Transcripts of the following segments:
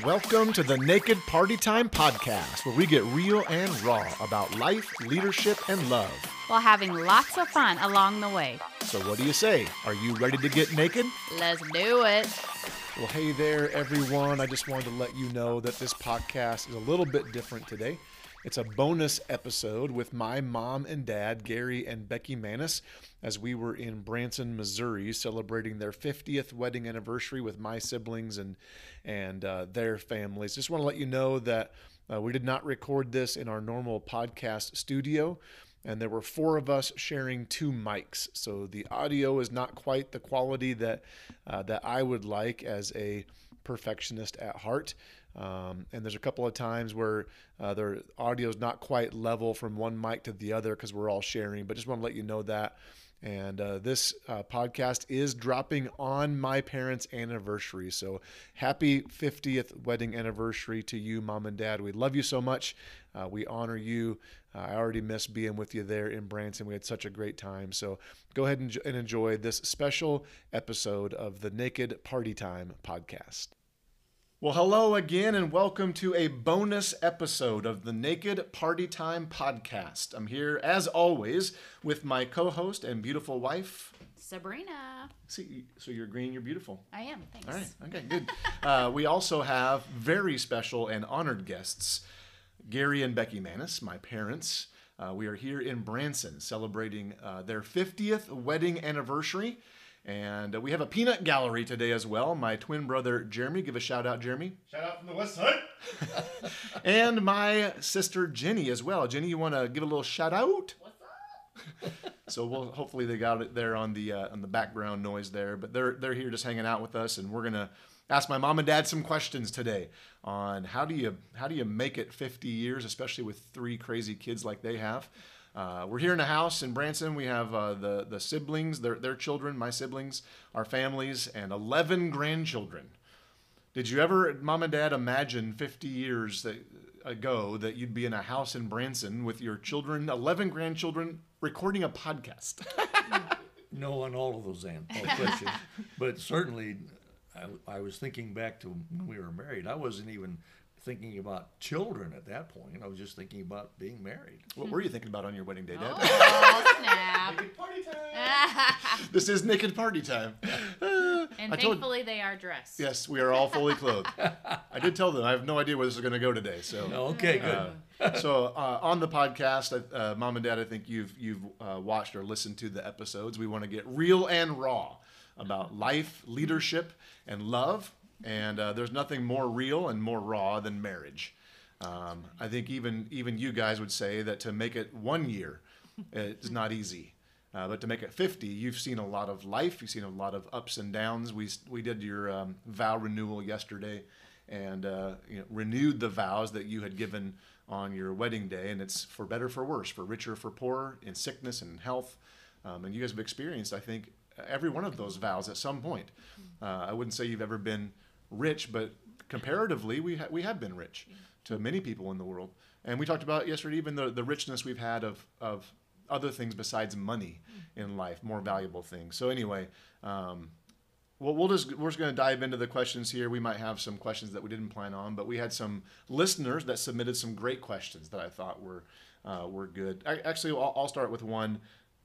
Welcome to the Naked Party Time podcast, where we get real and raw about life, leadership, and love. while having lots of fun along the way. So, what do you say? Are you ready to get naked? Let's do it. Well, hey there, everyone. I just wanted to let you know that this podcast is a little bit different today. It's a bonus episode with my mom and dad, Gary and Becky Maness, as we were in Branson, Missouri, celebrating their 50th wedding anniversary with my siblings and and uh, their families. Just want to let you know that uh, we did not record this in our normal podcast studio and there were four of us sharing two mics. So the audio is not quite the quality that uh, that I would like as a perfectionist at heart. Um, and there's a couple of times where uh, their audio is not quite level from one mic to the other because we're all sharing. But just want to let you know that. And uh, this uh, podcast is dropping on my parents' anniversary. So happy 50th wedding anniversary to you, mom and dad. We love you so much. Uh, we honor you. Uh, I already miss being with you there in Branson. We had such a great time. So go ahead and, and enjoy this special episode of the Naked Party Time podcast. Well, hello again, and welcome to a bonus episode of the Naked Party Time podcast. I'm here, as always, with my co host and beautiful wife. Sabrina. See, so you're green, you're beautiful. I am, thanks. All right, okay, good. uh, we also have very special and honored guests Gary and Becky Maness, my parents. Uh, we are here in Branson celebrating uh, their 50th wedding anniversary. And uh, we have a peanut gallery today as well. My twin brother Jeremy, give a shout out, Jeremy. Shout out from the west side. and my sister Jenny as well. Jenny, you want to give a little shout out? What's up? So we'll hopefully they got it there on the uh, on the background noise there, but they're they're here just hanging out with us, and we're gonna ask my mom and dad some questions today on how do you how do you make it 50 years, especially with three crazy kids like they have. Uh, we're here in a house in Branson. We have uh, the the siblings, their their children, my siblings, our families, and 11 grandchildren. Did you ever, mom and dad, imagine 50 years that, ago that you'd be in a house in Branson with your children, 11 grandchildren, recording a podcast? No on all of those an- all questions, but certainly, I, I was thinking back to when we were married. I wasn't even thinking about children at that point. I was just thinking about being married. what were you thinking about on your wedding day, Dad? Oh, snap. Party time! this is naked party time. Uh, and I told- thankfully, they are dressed. yes, we are all fully clothed. I did tell them I have no idea where this is going to go today. So, Okay, good. so uh, on the podcast, uh, mom and dad, I think you've you've uh, watched or listened to the episodes. We want to get real and raw about life, leadership, and love. And uh, there's nothing more real and more raw than marriage. Um, I think even even you guys would say that to make it one year, it's not easy. Uh, but to make it 50, you've seen a lot of life. You've seen a lot of ups and downs. We we did your um, vow renewal yesterday, and uh, you know, renewed the vows that you had given on your wedding day. And it's for better, for worse, for richer, for poorer, in sickness and health. Um, and you guys have experienced, I think, every one of those vows at some point. Uh, I wouldn't say you've ever been rich, but comparatively, we ha- we have been rich to many people in the world. And we talked about yesterday even the, the richness we've had of of other things besides money in life, more valuable things. So anyway, um, well, we'll just we're just going to dive into the questions here. We might have some questions that we didn't plan on, but we had some listeners that submitted some great questions that I thought were uh, were good. I, actually, I'll, I'll start with one.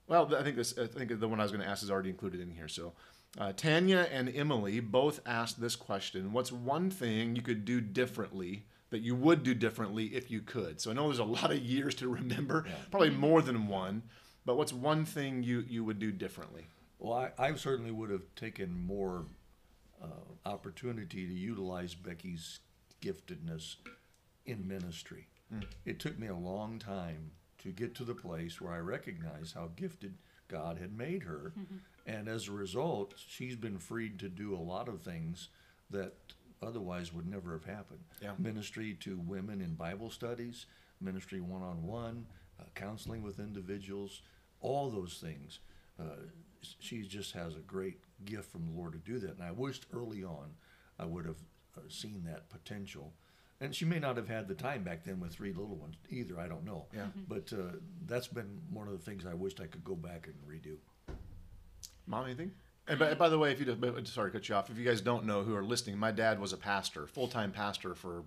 Well, I think this I think the one I was going to ask is already included in here. So, uh, Tanya and Emily both asked this question: What's one thing you could do differently? That you would do differently if you could. So I know there's a lot of years to remember, probably more than one. But what's one thing you, you would do differently? Well, I, I certainly would have taken more uh, opportunity to utilize Becky's giftedness in ministry. It took me a long time to get to the place where I recognized how gifted God had made her. And as a result, she's been freed to do a lot of things that otherwise would never have happened. Yeah. Ministry to women in Bible studies, ministry one on one, counseling with individuals, all those things. Uh, she just has a great gift from the Lord to do that. And I wished early on I would have uh, seen that potential. And she may not have had the time back then with three little ones either. I don't know. Yeah. But uh, that's been one of the things I wished I could go back and redo. Mom, anything? And by, by the way, if you don't- but- sorry to cut you off, if you guys don't know who are listening, my dad was a pastor, full time pastor for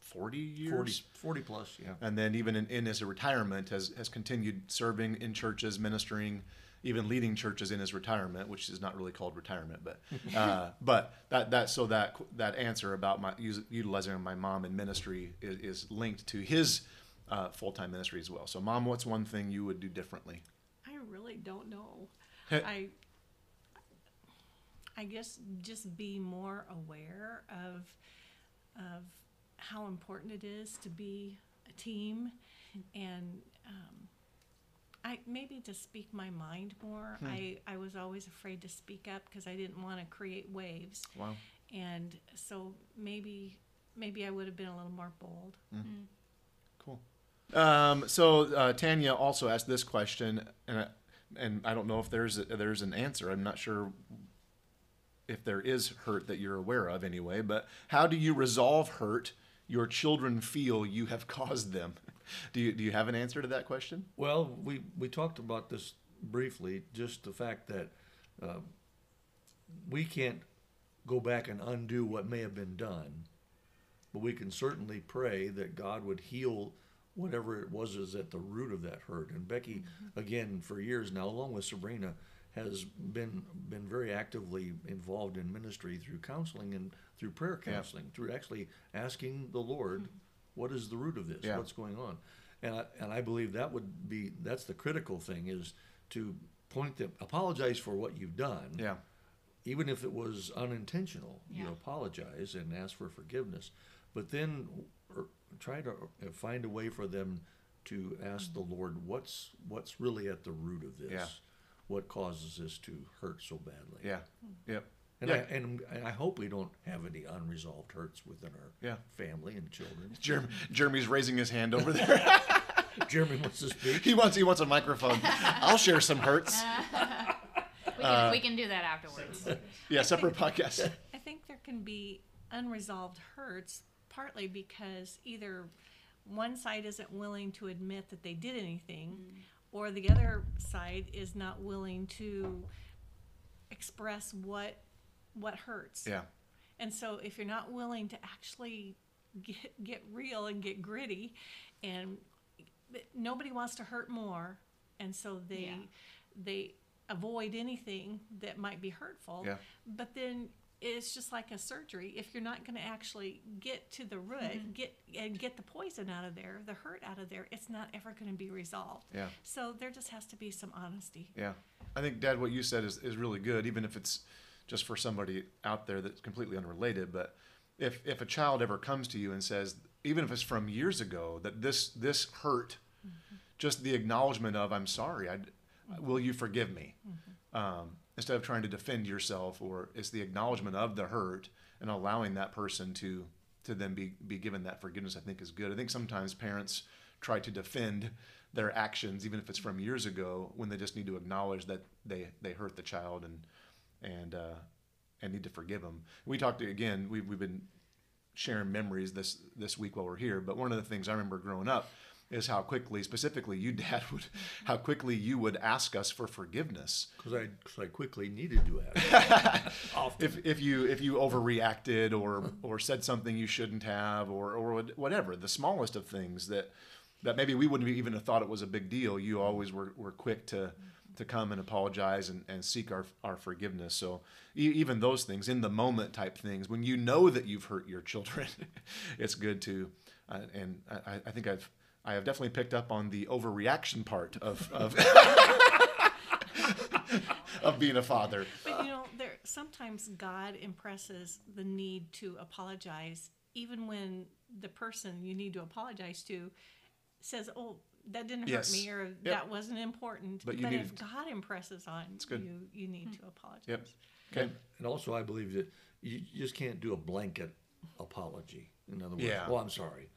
forty years. 40, 40 plus, yeah. and then even in, in his retirement has, has continued serving in churches ministering even leading churches in his retirement which is not really called retirement but uh, but that that so that that answer about my utilizing my mom in ministry is, is linked to his uh, full-time ministry as well so mom what's one thing you would do differently I really don't know. Heh. I I guess just be more aware of of how important it is to be a team and um, I maybe to speak my mind more. I, I was always afraid to speak up because I didn't want to create waves. wow And so maybe maybe I would have been a little more bold. Cool. Um, so uh, Tanya also asked this question, and I, and I don't know if there's a, there's an answer. I'm not sure if there is hurt that you're aware of anyway. But how do you resolve hurt your children feel you have caused them? Do you do you have an answer to that question? Well, we, we talked about this briefly, just the fact that uh, we can't go back and undo what may have been done, but we can certainly pray that God would heal whatever it was is at the root of that hurt. And Becky, again, for years now, along with Sabrina, has been been very actively involved in ministry through counseling and through prayer Yeah. counseling, through actually asking the Lord, what is the root of this? Yeah. What's going on? And I, and I believe that would be that's the critical thing is to point them apologize for what you've done Yeah. even if it was unintentional, you Yeah. apologize and ask for forgiveness. But then er, try to uh, find a way for them to ask the Lord, what's what's really at the root of this? Yeah. What causes this to hurt so badly? Yeah. Yep. And, Yeah. I, and, and I hope we don't have any unresolved hurts within our Yeah. family and children. Jeremy, Jeremy's raising his hand over there. Jeremy wants to speak. he wants he wants a microphone. I'll share some hurts. We can, uh, we can do that afterwards. Yeah, separate podcast. I think there can be unresolved hurts partly because either one side isn't willing to admit that they did anything mm. Or the other side is not willing to express what what hurts. Yeah. And so if you're not willing to actually get get real and get gritty and nobody wants to hurt more and so they Yeah. they avoid anything that might be hurtful. Yeah. But then it's just like a surgery. If you're not going to actually get to the root, Mm-hmm. get and get the poison out of there, the hurt out of there, it's not ever going to be resolved. Yeah. So there just has to be some honesty. Yeah. I think, Dad, what you said is, is really good, even if it's just for somebody out there that's completely unrelated. But if, if a child ever comes to you and says, even if it's from years ago, that this, this hurt, just the acknowledgement of, I'm sorry, I, will you forgive me? Um, instead of trying to defend yourself, or it's the acknowledgement of the hurt and allowing that person to, to then be, be given that forgiveness, I think is good. I think sometimes parents try to defend their actions, even if it's from years ago, when they just need to acknowledge that they, they hurt the child and and uh, and need to forgive them. We talked to, again. We've we've been sharing memories this this week while we're here. But one of the things I remember growing up is how quickly, specifically you, Dad, would how quickly you would ask us for forgiveness. Because I, 'cause I quickly needed to ask. if, if you if you overreacted or or said something you shouldn't have or or whatever the smallest of things that that maybe we wouldn't even have thought it was a big deal you always were, were quick to to come and apologize and, and seek our, our forgiveness. So e- even those things in the moment type things when you know that you've hurt your children it's good to uh, and I, I think I've I have definitely picked up on the overreaction part of of, of being a father But you know, there sometimes God impresses the need to apologize, even when the person you need to apologize to says, "Oh, that didn't Yes. hurt me," or Yep. "That wasn't important." But But, you if needed- God impresses on good. you, you need hmm. to apologize. Yep. Okay. And also, I believe that you just can't do a blanket apology. In other words, Yeah. well, I'm sorry.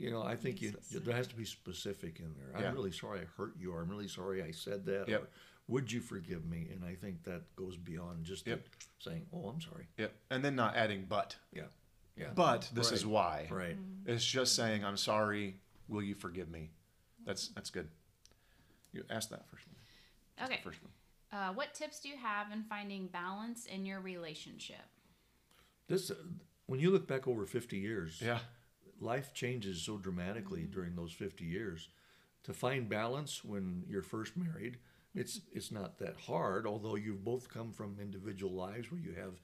You know, I think you, there has to be specific in there. I'm Yeah. really sorry I hurt you, or I'm really sorry I said that. Yep. Or, would you forgive me? And I think that goes beyond just Yep. saying, "Oh, I'm sorry." Yep. And then not adding but. Yeah, yeah. But this is Right. why. right. It's just saying, I'm sorry. Will you forgive me? That's that's good. You ask that first one. Okay. First one. Uh, what tips do you have in finding balance in your relationship? This, uh, when you look back over 50 years, Yeah. Life changes so dramatically during those 50 years. To find balance when you're first married, it's it's not that hard. Although you've both come from individual lives where you have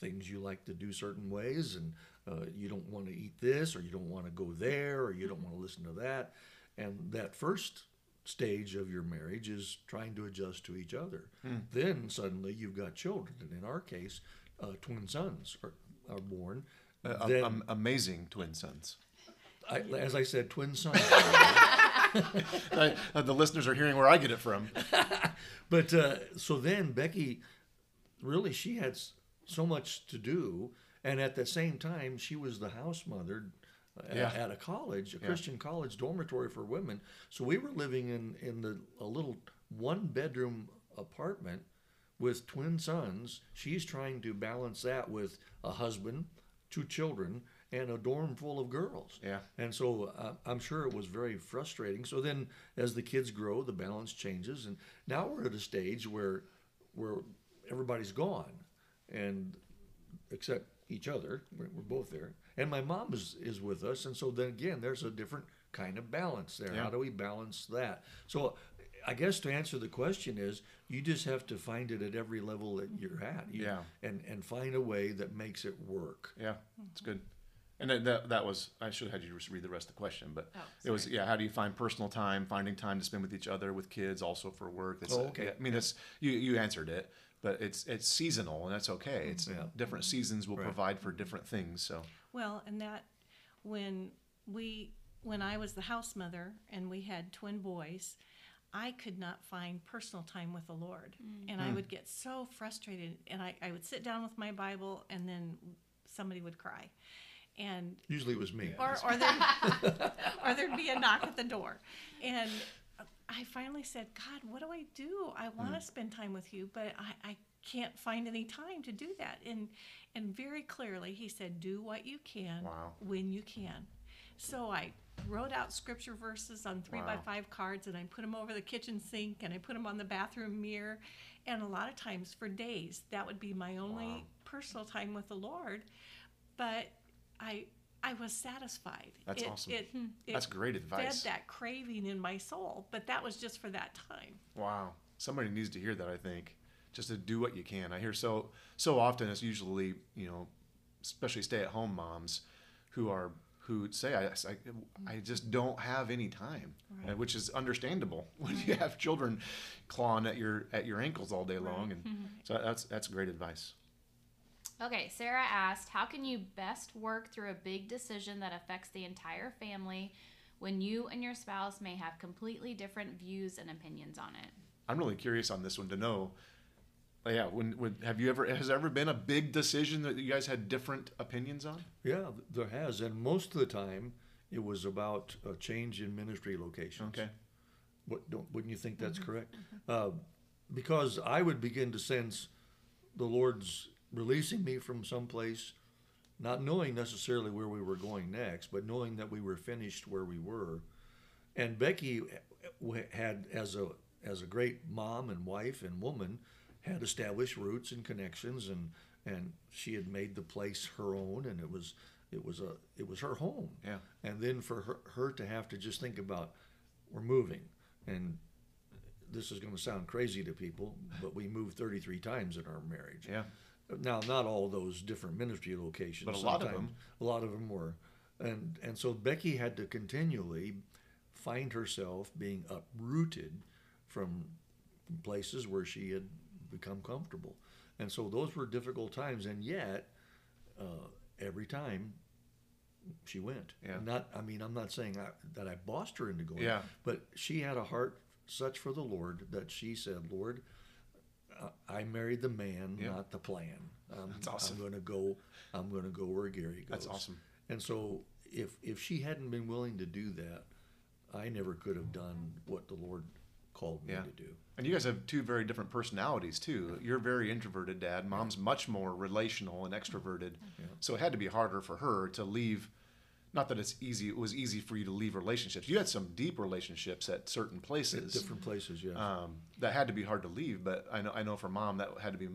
things you like to do certain ways, and uh, you don't want to eat this, or you don't want to go there, or you don't want to listen to that. And that first stage of your marriage is trying to adjust to each other. Then suddenly you've got children, and in our case, uh, twin sons are, are born. Uh, Then- am- amazing twin sons. I, as I said, twin sons. I, uh, the listeners are hearing where I get it from. but uh, so then Becky, really, she had so much to do, and at the same time, she was the house mother. uh, Yeah. At a college, a Christian college dormitory for women. So we were living in in the a little one bedroom apartment with twin sons. She's trying to balance that with a husband, two children, and a dorm full of girls. Yeah. And so uh, I'm sure it was very frustrating. So then, as the kids grow, the balance changes, and now we're at a stage where where everybody's gone, and except each other, we're, we're both there, and my mom is is with us, and so then again, there's a different kind of balance there. Yeah. How do we balance that? So. I guess to answer the question is you just have to find it at every level that you're at. You- Yeah. And and find a way that makes it work. Yeah, it's good. And that, that, that was, I should have had you just read the rest of the question, but Oh, it was, yeah, how do you find personal time, finding time to spend with each other, with kids, also for work? It's, Oh, okay. I mean, it's, you, you answered it, but it's, it's seasonal and that's okay. Mm-hmm. It's Yeah. different seasons will Right. provide for different things. So, Well, and that when we when I was the house mother and we had twin boys, I could not find personal time with the Lord. And I would get so frustrated and I, I would sit down with my Bible and then somebody would cry. And Usually it was me. or or there or there'd be a knock at the door, and I finally said, God, what do I do? I want Mm. to spend time with you, but I, I can't find any time to do that. And and very clearly, He said, do what you can Wow. when you can. So I wrote out scripture verses on three by Wow. five cards, and I put them over the kitchen sink, and I put them on the bathroom mirror. And a lot of times, for days, that would be my only Wow. personal time with the Lord. But I I was satisfied. That's it, awesome. It, hmm. it That's great advice. Fed that craving in my soul, but that was just for that time. wow. Somebody needs to hear that, I think, just to do what you can. I hear so, so often it's usually, you know, especially stay at home moms who are, who say, I, I, I just don't have any time, Right. uh, which is understandable when you have children clawing at your, at your ankles all day long. And so that's, that's great advice. Okay, Sarah asked, How can you best work through a big decision that affects the entire family when you and your spouse may have completely different views and opinions on it? I'm really curious on this one to know. Yeah, when, when have you ever has there ever been a big decision that you guys had different opinions on? Yeah, there has, and most of the time it was about a change in ministry locations. Okay. What, don't, wouldn't you think that's mm-hmm. correct? Uh, because I would begin to sense the Lord's releasing me from some place, not knowing necessarily where we were going next, but knowing that we were finished where we were. And Becky eh, eh, had, as a as a great mom and wife and woman, had established roots and connections, and and she had made the place her own, and it was it was a it was her home. Yeah. And then for her, her to have to just think about, we're moving, and this is going to sound crazy to people, but we moved 33 times in our marriage. Yeah. Now, not all those different ministry locations, But a lot of them. A lot of them were, and and so Becky had to continually find herself being uprooted from from places where she had become comfortable, and so those were difficult times. And yet, uh, every time she went. Yeah. Not, I mean, I'm not saying I, that I bossed her into going. Yeah. But she had a heart such for the Lord that she said, Lord, uh, I married the man, Yeah. not the plan. Um, That's awesome. I'm going to go. I'm going to go where Gary goes. That's awesome. And so, if if she hadn't been willing to do that, I never could have done what the Lord called me Yeah. to do. And you guys have two very different personalities too. You're very introverted, Dad. Mom's much more relational and extroverted. So it had to be harder for her to leave not that it's easy. It was easy for you to leave relationships. You had some deep relationships at certain places Different places, yeah. um, that had to be hard to leave. But I know I know for mom that had to be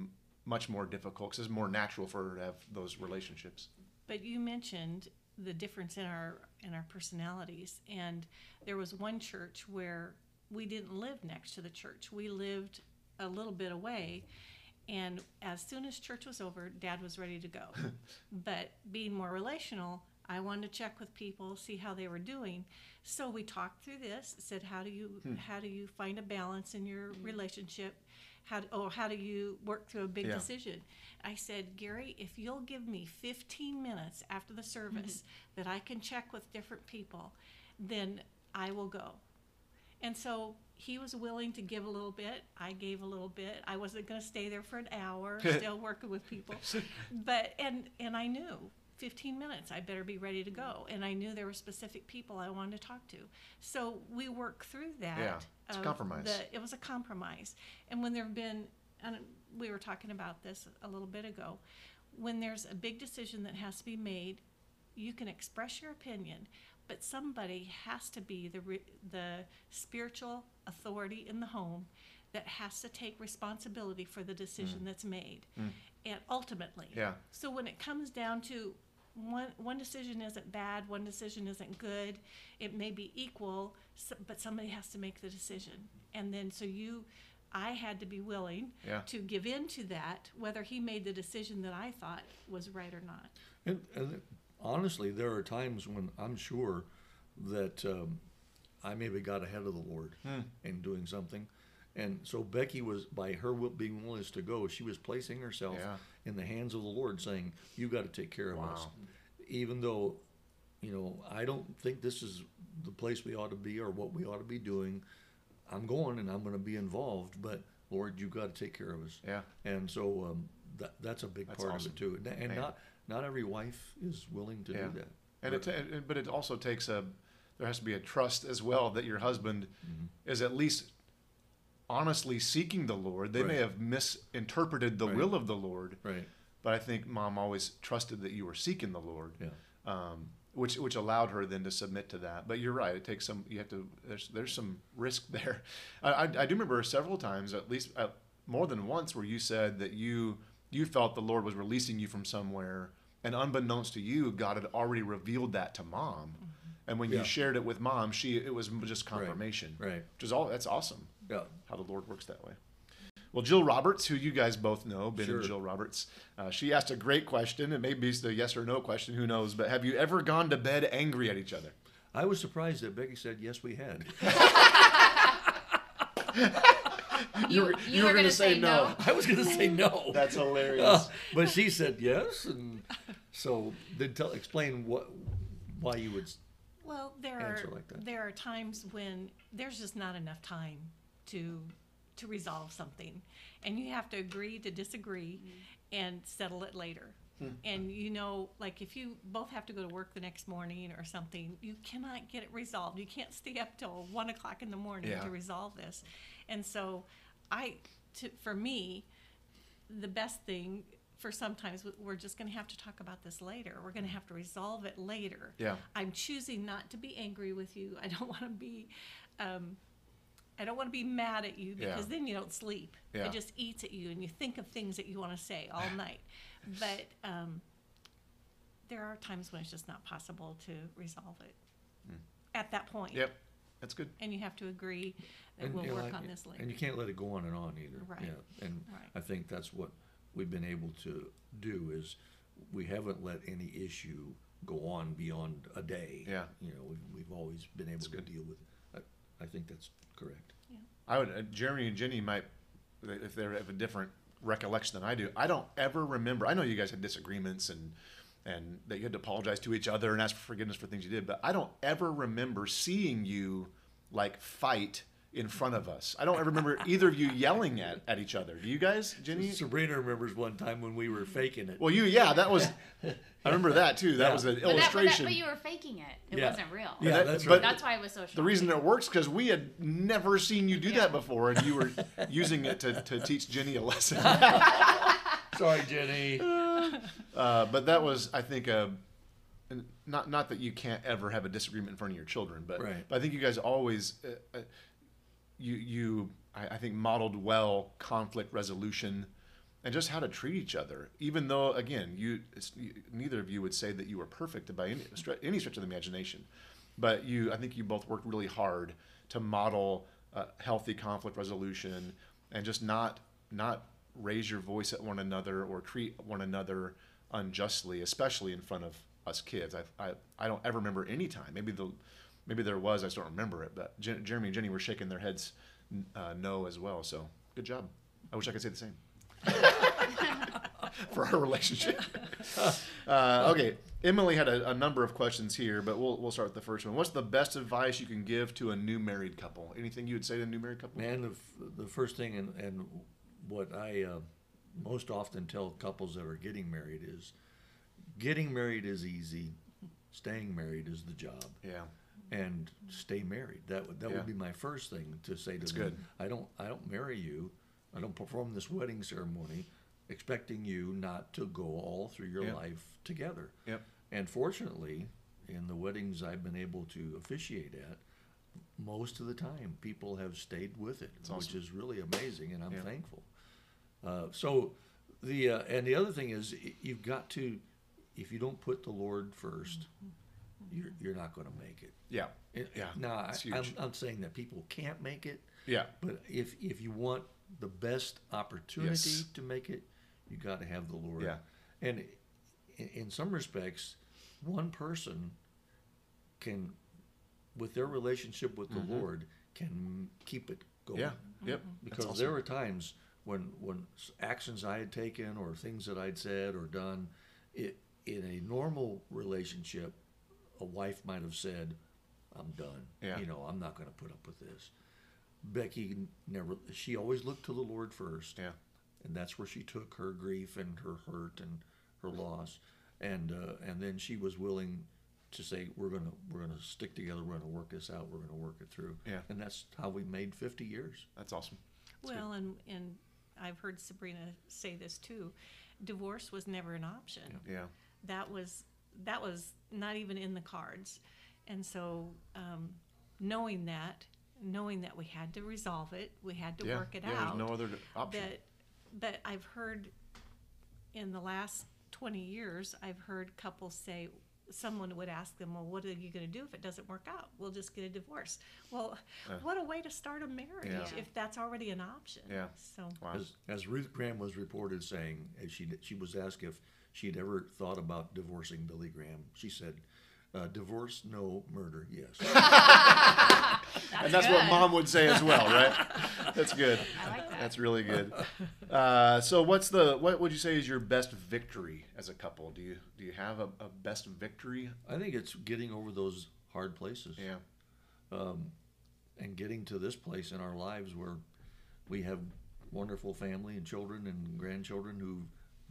much more difficult because it's more natural for her to have those relationships. But you mentioned the difference in our in our personalities, and there was one church where we didn't live next to the church. We lived a little bit away, and as soon as church was over, Dad was ready to go. but being more relational, I wanted to check with people, see how they were doing. So we talked through this. Said, how do you hmm. how do you find a balance in your hmm. relationship? How do, or how do you work through a big Yeah. decision? I said, Gary, if you'll give me 15 minutes after the service mm-hmm. that I can check with different people, then I will go. And so he was willing to give a little bit. I gave a little bit. I wasn't going to stay there for an hour, still working with people. But and and I knew 15 minutes I better be ready to go. And I knew there were specific people I wanted to talk to. So we worked through that. Yeah, it's a compromise. the- it was a compromise. And when there have been and we were talking about this a little bit ago, when there's a big decision that has to be made, you can express your opinion, but somebody has to be the re- the spiritual authority in the home that has to take responsibility for the decision mm. that's made, mm. and ultimately. Yeah. So when it comes down to one one decision isn't bad, one decision isn't good, it may be equal, so, but somebody has to make the decision, and then so you. I had to be willing Yeah. to give in to that, whether he made the decision that I thought was right or not. And, and honestly, there are times when I'm sure that um, I maybe got ahead of the Lord in doing something. And so Becky was, by her will, being willing to go, she was placing herself Yeah. in the hands of the Lord, saying, "You got to take care of us." Even though, you know, I don't think this is the place we ought to be or what we ought to be doing. I'm going and I'm going to be involved, but Lord, you got to take care of us. Yeah. And so um, that that's a big That's part awesome. of it too. And, and not not every wife is willing to Yeah. do that. And it, and- but it also takes a, there has to be a trust as well that your husband Mm-hmm. is at least honestly seeking the Lord. They may have misinterpreted the Right. will of the Lord, Right. but I think mom always trusted that you were seeking the Lord. Yeah. Um, which which allowed her then to submit to that. But you're right; it takes some. You have to. There's there's some risk there. I, I, I do remember several times, at least uh, more than once, where you said that you you felt the Lord was releasing you from somewhere, and unbeknownst to you, God had already revealed that to mom. And when Yeah. you shared it with mom, she it was just confirmation. Right. Which is all. That's awesome. Yeah. How the Lord works that way. Well, Jill Roberts, who you guys both know, Ben Sure. and Jill Roberts, uh, she asked a great question. It may be the yes or no question, who knows? But have you ever gone to bed angry at each other? I was surprised that Becky said yes, we had. You, were- you, you were, were going gonna say say no. no. I was going to say no. That's hilarious. Uh, but she said yes, and so then tell explain what why you would. Well, there Answer are like that. there are times when there's just not enough time to to resolve something, and you have to agree to disagree and settle it later. And you know, like if you both have to go to work the next morning or something, you cannot get it resolved. You can't stay up till one o'clock in the morning Yeah. to resolve this. And so, I, to, for me, the best thing for sometimes we're just going to have to talk about this later. We're going to have to resolve it later. Yeah. I'm choosing not to be angry with you. I don't want to be, um, I don't want to be mad at you Yeah. because then you don't sleep. Yeah. It just eats at you and you think of things that you want to say all night. But um, there are times when it's just not possible to resolve it at that point. Yep, that's good. And you have to agree And, we'll you know, work I- on this later. And you can't let it go on and on either. Right. Yeah. And Right. I think that's what we've been able to do is we haven't let any issue go on beyond a day. Yeah. You know, we've, we've always been able to good. deal with. It. I, I think that's correct. Yeah. I would. Uh, Jeremy and Jenny might, if they have a different recollection than I do. I don't ever remember. I know you guys had disagreements and and that you had to apologize to each other and ask for forgiveness for things you did, but I don't ever remember seeing you like fight in front of us. I don't remember either of you yelling at, at each other. Do you guys, Jenny? Sabrina remembers one time when we were faking it. Well, you, yeah, that was. I remember that too. That Yeah. was an But, that, but, that, illustration. but you were faking it. It Yeah. wasn't real. Yeah, that- that's but right. That's why it was so The reason it works because we had never seen you do Yeah. that before, and you were using it to, to teach Jenny a lesson. Sorry, Jenny. Uh, but that was, I think, uh, not not that you can't ever have a disagreement in front of your children, but, Right. but I think you guys always uh, uh, you you I, I think modeled well conflict resolution and just how to treat each other. Even though again, you neither of you would say that you were perfect by any any stretch of the imagination, but you I think you both worked really hard to model uh, healthy conflict resolution and just not not raise your voice at one another or treat one another unjustly, especially in front of us kids. I, I, I don't ever remember any time. Maybe the maybe there was. I just don't remember it. But Jeremy and Jenny were shaking their heads uh, no as well. So good job. I wish I could say the same for our relationship. uh, okay, Emily had a, a number of questions here, but we'll we'll start with the first one. What's the best advice you can give to a new married couple? Anything you would say to a new married couple? Man, the, f- the first thing and, and what I uh, most often tell couples that are getting married is getting married is easy, staying married is the job. Yeah. And stay married. That would that Yeah. would be my first thing to say to That's them. good. I don't I don't marry you. I don't perform this wedding ceremony expecting you not to go all through your Yeah. life together. Yep. And fortunately, in the weddings I've been able to officiate at, most of the time people have stayed with it, which awesome. is really amazing, and I'm Yeah. thankful. Uh, so the uh, and the other thing is you've got to, if you don't put the Lord 1st you you're you're not going to make it. Yeah. It- Yeah. Now I, It's I'm huge. not saying that people can't make it, Yeah. but if if you want the best opportunity Yes. to make it, you got to have the Lord. Yeah. And in, in some respects, one person can, with their relationship with the Lord, can keep it going. Mm-hmm. Yeah. Yep. That's Because awesome. there were times when when actions I had taken or things that I'd said or done, it in a normal relationship, a wife might have said, "I'm done. Yeah. You know, I'm not going to put up with this." Becky never. She always looked to the Lord first, Yeah. and that's where she took her grief and her hurt and her loss, and uh, and then she was willing to say, "We're gonna we're gonna stick together. We're gonna work this out. We're gonna work it through." Yeah. and that's how we made 50 years. That's awesome. That's good. Well, and, and I've heard Sabrina say this too. Divorce was never an option. Yeah. That was that was not even in the cards, and so um, knowing that, knowing that we had to resolve it, we had to yeah. work it yeah, out. There's no other option. But but I've heard in the last 20 years, I've heard couples say, someone would ask them, well, what are you going to do if it doesn't work out? We'll just get a divorce. Well, what a way to start a marriage Yeah. if that's already an option. Yeah. So, wow. As, as Ruth Graham was reported saying, as she she was asked if she had ever thought about divorcing Billy Graham, she said, uh, "Divorce, no. Murder, yes." and that's what mom would say as well, right? That's good. I like that. That's really good. Uh, so, what's the what would you say is your best victory as a couple? Do you do you have a, a best victory? I think it's getting over those hard places. Yeah. Um, and getting to this place in our lives where we have wonderful family and children and grandchildren who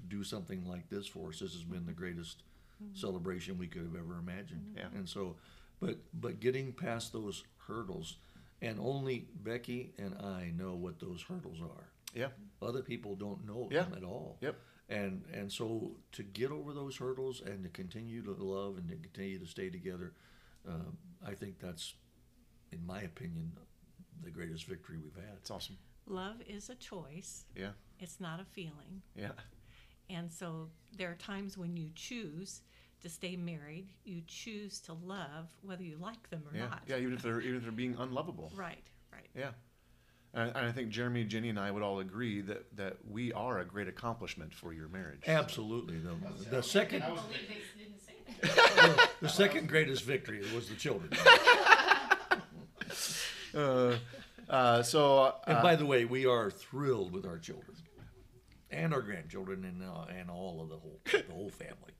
do something like this for us. This has been the greatest celebration we could have ever imagined. Yeah. And so, but but getting past those hurdles, and only Becky and I know what those hurdles are. Yeah. Other people don't know Yeah. them at all. Yep. And and so to get over those hurdles and to continue to love and to continue to stay together, um, I think that's, in my opinion, the greatest victory we've had. It's awesome. love is a choice, Yeah. it's not a feeling. Yeah. And so, there are times when you choose to stay married, you choose to love whether you like them or Yeah. not. Yeah. Even if they're even if they're being unlovable. Right, right. Yeah. And, and I think Jeremy, Jenny, and I would all agree that, that we are a great accomplishment for your marriage. Absolutely. The, the second didn't say that. the second greatest victory was the children. Uh, uh, so, And uh, by the way, we are thrilled with our children and our grandchildren and uh, and all of the whole the whole family.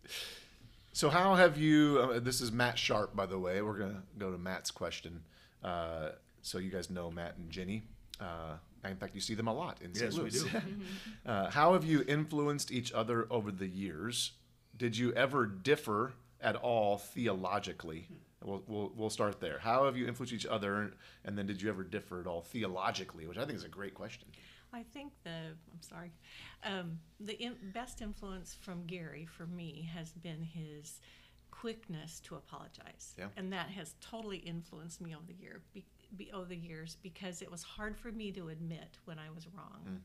so how have you? Uh, this is Matt Sharp, by the way. We're gonna go to Matt's question. Uh, so you guys know Matt and Jenny. Uh, in fact, you see them a lot in St. Yes, we do. uh, how have you influenced each other over the years? Did you ever differ at all theologically? We'll, we'll, we'll start there. How have you influenced each other, and then did you ever differ at all theologically? Which I think is a great question. I think the I'm sorry, um, the in, best influence from Gary for me has been his quickness to apologize. Yeah. And that has totally influenced me over the year, be, be, over the years because it was hard for me to admit when I was wrong.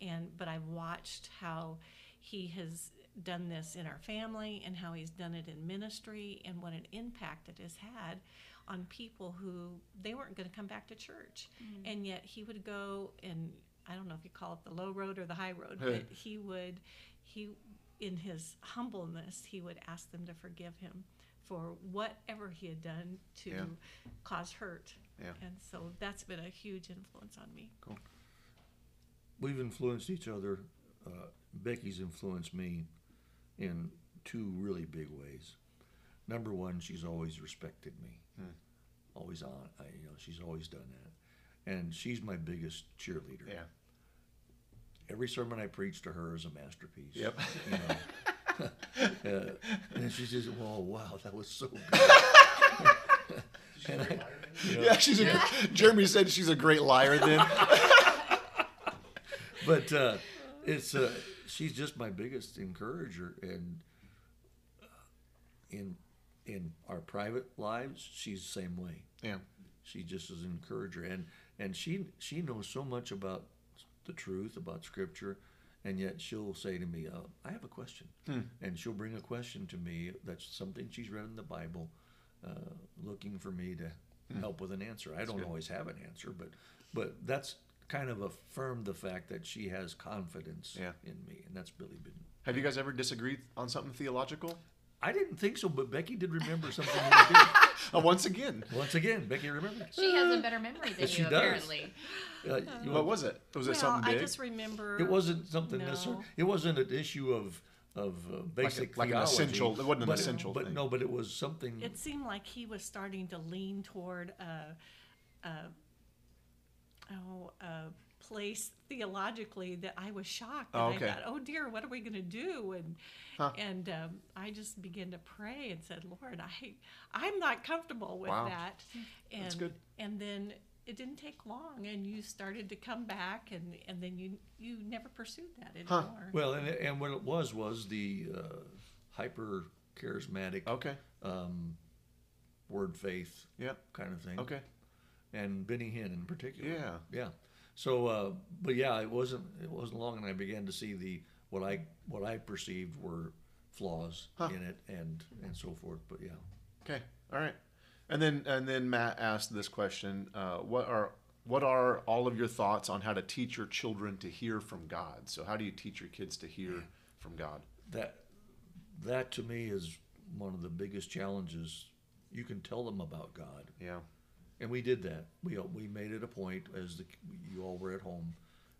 And but I've watched how he has done this in our family and how he's done it in ministry and what an impact it has had on people who they weren't going to come back to church. And yet he would go and I don't know if you call it the low road or the high road, but he would he in his humbleness he would ask them to forgive him for whatever he had done to Yeah. cause hurt. Yeah. And so that's been a huge influence on me. We've influenced each other. Uh, Becky's influenced me in two really big ways. Number one, she's always respected me, always on. I, you know, she's always done that, and she's my biggest cheerleader. Yeah. Every sermon I preach to her is a masterpiece. Yep. You know? uh, and she says, "Oh wow, that was so good." and I, you know, Yeah, she's a. Jeremy said she's a great liar. Then. but uh, it's uh, she's just my biggest encourager, and uh, in in our private lives, she's the same way. yeah. She just is an encourager, and and she she knows so much about the truth about Scripture, and yet she'll say to me, uh, "I have a question," and she'll bring a question to me that's something she's read in the Bible, uh, looking for me to help with an answer. I don't good. always have an answer, but but that's kind of affirmed the fact that she has confidence Yeah. in me, and that's really been. Have you guys ever disagreed on something theological? I didn't think so, but Becky did remember something did. Uh, once again, Once again, Becky remembered. She has a better memory than She you, does. apparently. Uh, you what was it? Was it well, something I just remember It wasn't something necessarily. No. It wasn't an issue of of uh, basic like an theology, essential- it wasn't an but essential But thing. no, but it was something. it seemed like he was starting to lean toward a, a oh a place theologically that I was shocked. And Oh, okay. I thought, oh dear, what are we going to do? And Huh. and um, I just began to pray and said, Lord, I I'm not comfortable with Wow. that. And That's good. and then it didn't take long, and you started to come back, and and then you you never pursued that Huh. anymore. well, and and what it was was the uh, hyper charismatic okay. um, word faith Yeah. kind of thing. Okay. And Benny Hinn in particular. Yeah. yeah. So, uh, but yeah, it wasn't it wasn't long, and I began to see the what I what I perceived were flaws Huh. in it, and and so forth. But yeah. Okay. All right. And then and then Matt asked this question: uh, What are what are all of your thoughts on how to teach your children to hear from God? So how do you teach your kids to hear from God? that that to me is one of the biggest challenges. You can tell them about God, Yeah. And we did that. We we made it a point as the you all were at home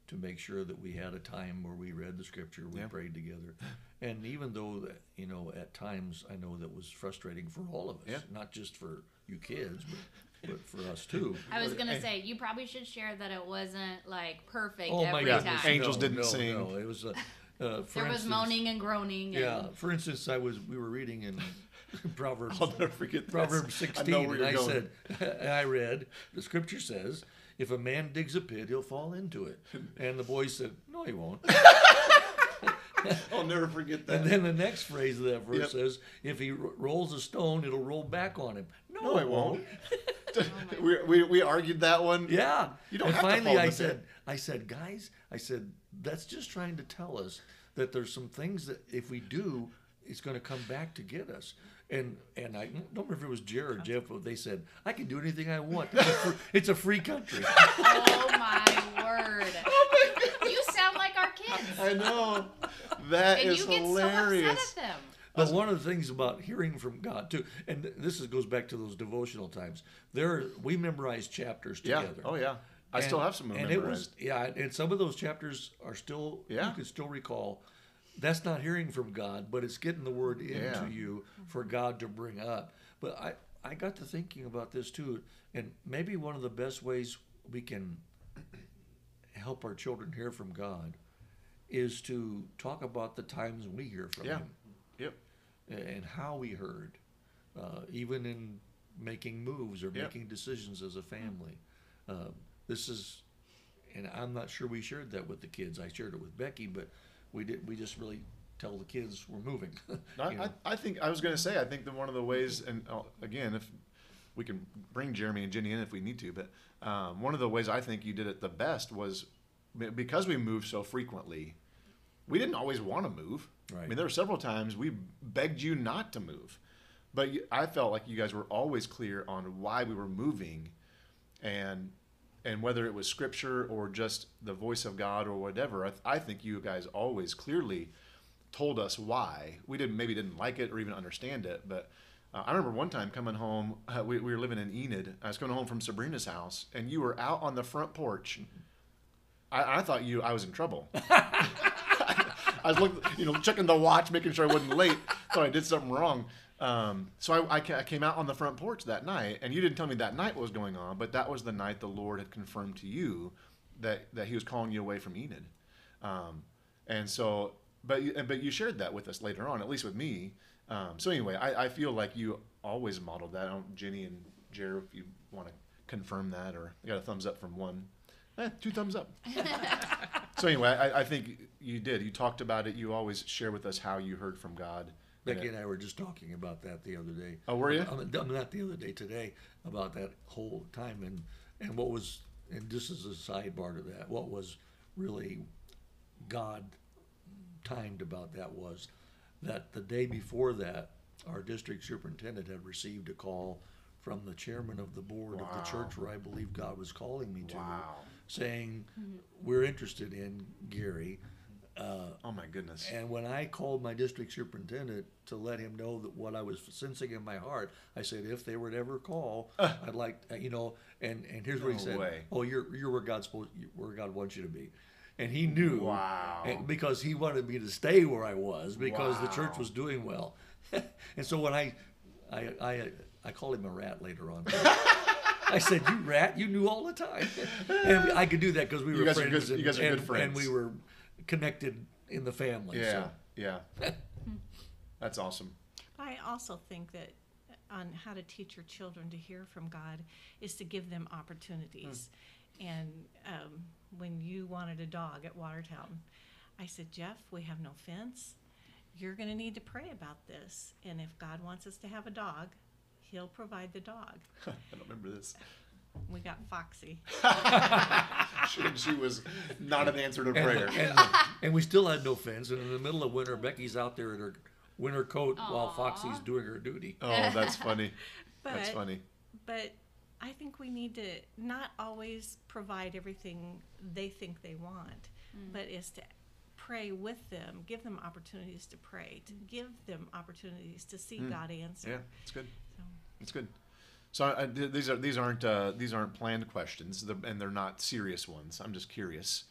to make sure that we had a time where we read the scripture, we Yeah. prayed together, and even though that you know at times I know that was frustrating for all of us, Yeah. not just for you kids, but, but for us too. I was gonna say you probably should share that it wasn't like perfect Oh my every goodness! time. Angels no, didn't no, sing. No, it was. Uh, uh, for there was instance- moaning and groaning. And, Yeah. For instance, I was we were reading in Proverbs I'll never forget. Proverbs I know 16, where and I going. said, I read, the scripture says, if a man digs a pit, he'll fall into it. And the boy said, no, he won't. I'll never forget that. And then the next phrase of that verse Yep. says, if he ro- rolls a stone, it'll roll back on him. No, no, I won't. we, we, we argued that one. Yeah. You don't and have to finally fall I said, pit. I said, guys, I said, that's just trying to tell us that there's some things that if we do, it's going to come back to get us. And and I don't remember if it was Jared or Jeff, but they said, I can do anything I want. It's a free, it's a free country. Oh my word! Oh you sound like our kids, I know. That and is you get hilarious. so upset at them. But one of the things about hearing from God too, and this is, goes back to those devotional times. There, we memorize chapters together. yeah. Oh yeah. I still have some and memorized. it was yeah, and some of those chapters are still Yeah. you can still recall. That's not hearing from God, but it's getting the word into Yeah. you for God to bring up. But I I got to thinking about this too, and maybe one of the best ways we can help our children hear from God is to talk about the times we hear from Yeah. Him Yep. and how we heard, uh, even in making moves or Yep. making decisions as a family. Uh, this is, and I'm not sure we shared that with the kids. I shared it with Becky, but we did. We just really tell the kids we're moving. I, you know. I, I think I was going to say I think that one of the ways, and uh, again, if we can bring Jeremy and Jenny in if we need to, but um, one of the ways I think you did it the best was because we moved so frequently. We didn't always want to move. I mean, there were several times we begged you not to move, but I felt like you guys were always clear on why we were moving, and and whether it was scripture or just the voice of God or whatever. I, I think you guys always clearly told us why. We didn't maybe didn't like it or even understand it, but uh, I remember one time coming home. Uh, we, we were living in Enid. I was coming home from Sabrina's house, and you were out on the front porch. I, I thought you I was in trouble. I was looking, you know, checking the watch, making sure I wasn't late. Thought I did something wrong. Um, so I, I, I came out on the front porch that night, and you didn't tell me that night what was going on, but that was the night the Lord had confirmed to you that that He was calling you away from Enid. Um, and so, but you- but you shared that with us later on, at least with me. Um, so anyway, I, I feel like you always modeled that. I don't, Jenny and Jared, if you want to confirm that, or I got a thumbs up from one, eh, two thumbs up. so anyway, I, I think you did. You talked about it. You always share with us how you heard from God. And Becky it- and I were just talking about that the other day. Oh, were you? I mean, not the other day, today, about that whole time and, and what was, and this is a sidebar to that, what was really God timed about that was that the day before that, our district superintendent had received a call from the chairman of the board of the church where I believe God was calling me to, Wow. saying, mm-hmm. we're interested in Gary. Uh, Oh my goodness. and when I called my district superintendent to let him know that what I was sensing in my heart, I said, if they would ever call, I'd like, uh, you know, and, and here's what he said. way. Oh, you're, you're where God's supposed, where God wants you to be. And he knew. Wow. and- because he wanted me to stay where I was because the church was doing well. and so when I, I, I, I called him a rat later on. I said, "You rat! You knew all the time." And I could do that because we You were friends. good- and, you guys are good and- and we were connected in the family. yeah, So. yeah. That's awesome. I also think that on how to teach your children to hear from God is to give them opportunities. And um, when you wanted a dog at Watertown, I said, Jeff, we have no fence. You're going to need to pray about this. And if God wants us to have a dog, He'll provide the dog. I don't remember this. We got Foxy. She, she was not an answer to And, prayer. and, and we still had no fence. And in the middle of winter, Becky's out there in her winter coat while Foxy's doing her duty. Oh, that's funny. But, That's funny. But I think we need to not always provide everything they think they want, mm. but is to pray with them, give them opportunities to pray, to mm. give them opportunities to see mm. God answer. Yeah, it's good. So, It's good. So I, these are these aren't uh, these aren't planned questions, and they're not serious ones. I'm just curious.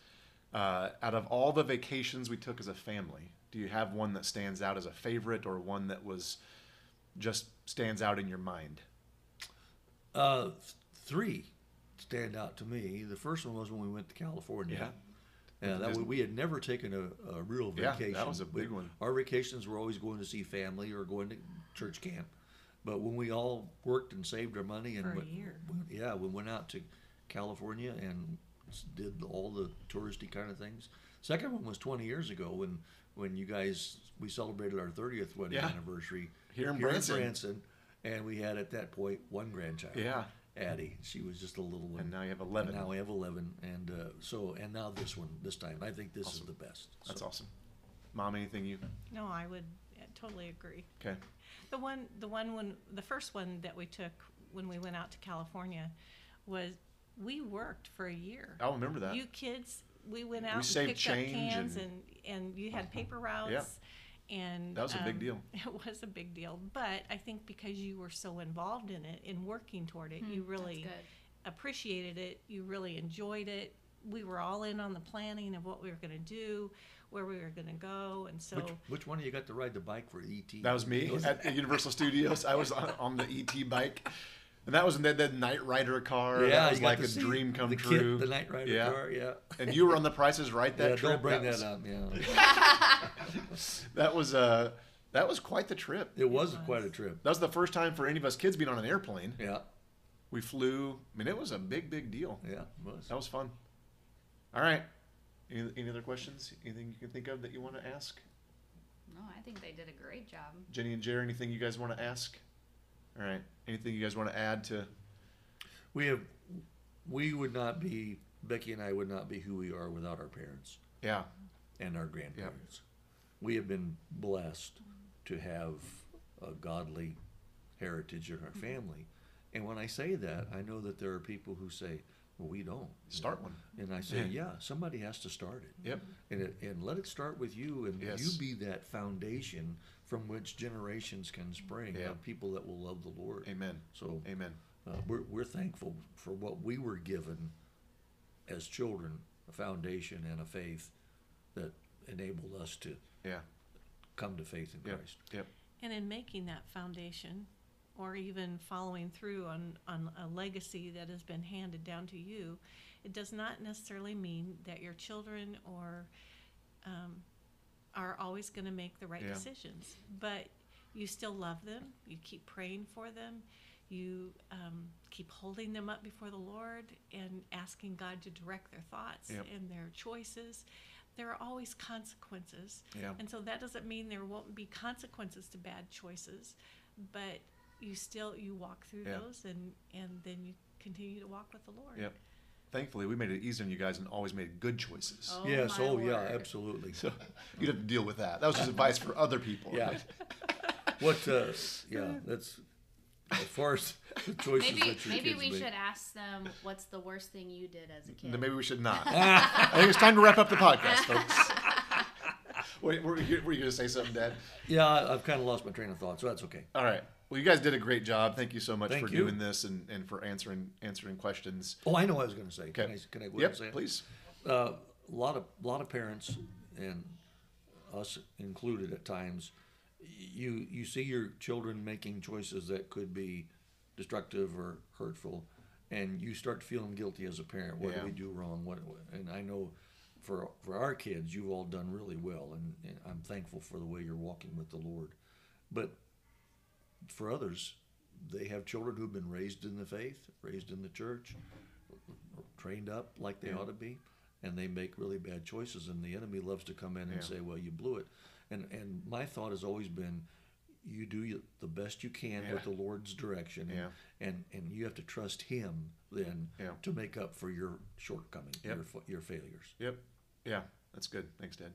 Uh, out of all the vacations we took as a family, do you have one that stands out as a favorite, or one that was just stands out in your mind? Uh, three stand out to me. The first one was when we went to California. Yeah, that Disney. we, we had never taken a, a real Yeah, vacation. that was a We- big one. Our vacations were always going to see family or going to church camp. But when we all worked and saved our money and For a went, year. went- yeah, we went out to California and did all the touristy kind of things. Second one was 20 years ago when when you guys we celebrated our 30th wedding Yeah. anniversary Here in Branson. and we had at that point one grandchild. Yeah. Addie. She was just a little one. And now you have 11. And now we have eleven, and uh, so and now this one this time. I think this Awesome. is the best. That's awesome. Mom, anything you? no, I would uh, totally agree. Okay. The one, the one when the first one that we took when we went out to California was we worked for a year. I'll remember that. You kids, we went We out and saved picked change up cans and- and, and you had paper routes. Yeah. And That was a big um, deal. It was a big deal, but I think because you were so involved in it, in working toward it, you Hmm, really appreciated it. You really enjoyed it. We were all in on the planning of what we were going to do, where we were going to go, and so Which, which one of you got to ride the bike for ET? That was me at Universal Studios. I was on, on the ET bike, and that was in that, that Knight Rider car. Yeah, that was like a dream come the kid- true. the Knight Rider yeah. car. Yeah. And you were on the Prices Right that yeah, trip. don't bring that, that, was, up. Yeah. That was uh, that was quite the trip. It was was. quite a trip. That was the first time for any of us kids being on an airplane. Yeah. We flew. I mean, it was a big, big deal. Yeah. It was. That was fun. All right. Any, any other questions? Anything you can think of that you want to ask? No, I think they did a great job. Jenny and Jerry, anything you guys want to ask? All right. Anything you guys want to add to? We have, we would not be, Becky and I would not be who we are without our parents Yeah. and our grandparents. We have been blessed to have a godly heritage in our mm-hmm. family. And when I say that, I know that there are people who say, well, we don't. Start one. And I say, yeah, somebody has to start it. Yep. And, it, and let it start with you, and Yes. you be that foundation from which generations can spring Yeah. of people that will love the Lord. Amen. So Amen. uh, we're, we're thankful for what we were given as children, a foundation and a faith that enabled us to Yeah. come to faith in Yep. Christ. Yep. And in making that foundation, or even following through on, on a legacy that has been handed down to you, it does not necessarily mean that your children or um, are always going to make the right Yeah. decisions. But you still love them. You keep praying for them. You um, keep holding them up before the Lord and asking God to direct their thoughts Yep. and their choices. There are always consequences. And so that doesn't mean there won't be consequences to bad choices, but you still you walk through Yeah. those and and then you continue to walk with the Lord. Yep. Thankfully, we made it easy on you guys and always made good choices. Oh, yes, my oh yeah, absolutely. So you'd have to deal with that. That was just advice for other people. Yeah. right? What, uh, yeah, that's, as far as the choices Maybe that your maybe kids we make. should ask them what's the worst thing you did as a kid. Then maybe we should not. I think it's time to wrap up the podcast, folks. Wait, were you, were you going to say something, Dad? Yeah, I've kind of lost my train of thought, so that's okay. All right. Well, you guys did a great job. Thank you so much Thank for you. doing this and, and for answering answering questions. Oh, I know what I was going to say. Can I, can I Yep, say please. uh, a lot of lot of parents and us included at times you you see your children making choices that could be destructive or hurtful and you start feeling guilty as a parent what Yeah. did we do wrong what and I know for for our kids you've all done really well and, and I'm thankful for the way you're walking with the Lord but for others they have children who've been raised in the faith raised in the church trained up like they Yeah. ought to be, and they make really bad choices, and the enemy loves to come in Yeah. and say, "Well, you blew it." And and my thought has always been, you do the best you can Yeah. with the Lord's direction, Yeah. and and you have to trust Him then Yeah. to make up for your shortcomings, Yep. your your failures. Yep. Yeah, that's good. Thanks, Dad.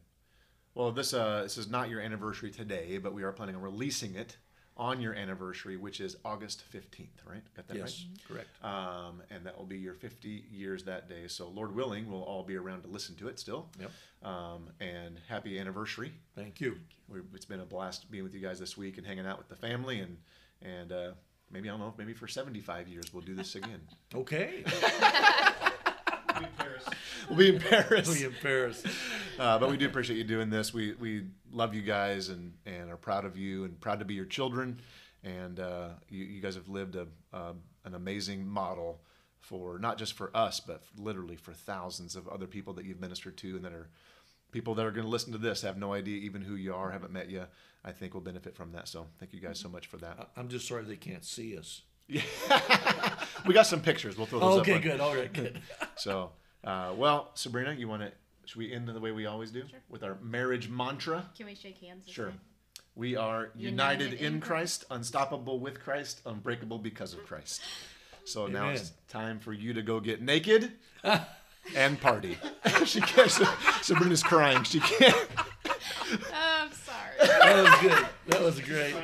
Well, this uh, this is not your anniversary today, but we are planning on releasing it on your anniversary, which is August fifteenth. Right? Got that yes, correct. Um, and that will be your fifty years that day. So, Lord willing, we'll all be around to listen to it still. Yep. Um, and happy anniversary. Thank you. we it's been a blast being with you guys this week and hanging out with the family and and uh, maybe I don't know maybe for 75 years we'll do this again. Okay. we'll be in Paris. we'll be in Paris. Uh, but we do appreciate you doing this. We we love you guys and and are proud of you and proud to be your children. And uh, you you guys have lived a an amazing model for not just for us, but literally for thousands of other people that you've ministered to and that are people that are going to listen to this have no idea even who you are, haven't met you. I think will benefit from that. So thank you guys so much for that. I'm just sorry they can't see us. we got some pictures. We'll throw those up. Okay, good. All right, good. So, uh, well, Sabrina, you want to? Should we end the way we always do Sure. with our marriage mantra? Can we shake hands? Sure. time? We are united, United in in Christ, unstoppable with Christ, unbreakable because of Christ. So now it's time for you to go get naked and party. she can't. Sabrina's crying. She can't. Oh, I'm sorry. That was good. That was great.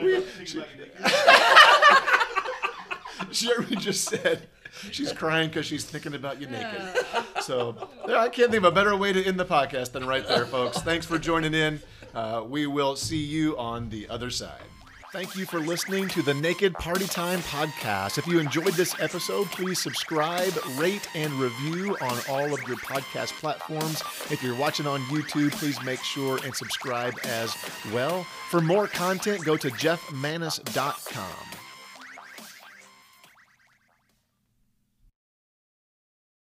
She already just said she's crying because she's thinking about you naked. So yeah, I can't think of a better way to end the podcast than right there, folks. Thanks for joining in. Uh, we will see you on the other side. Thank you for listening to the Naked Party Time podcast. If you enjoyed this episode, please subscribe, rate, and review on all of your podcast platforms. If you're watching on YouTube, please make sure and subscribe as well. For more content, go to jeffmaness.com.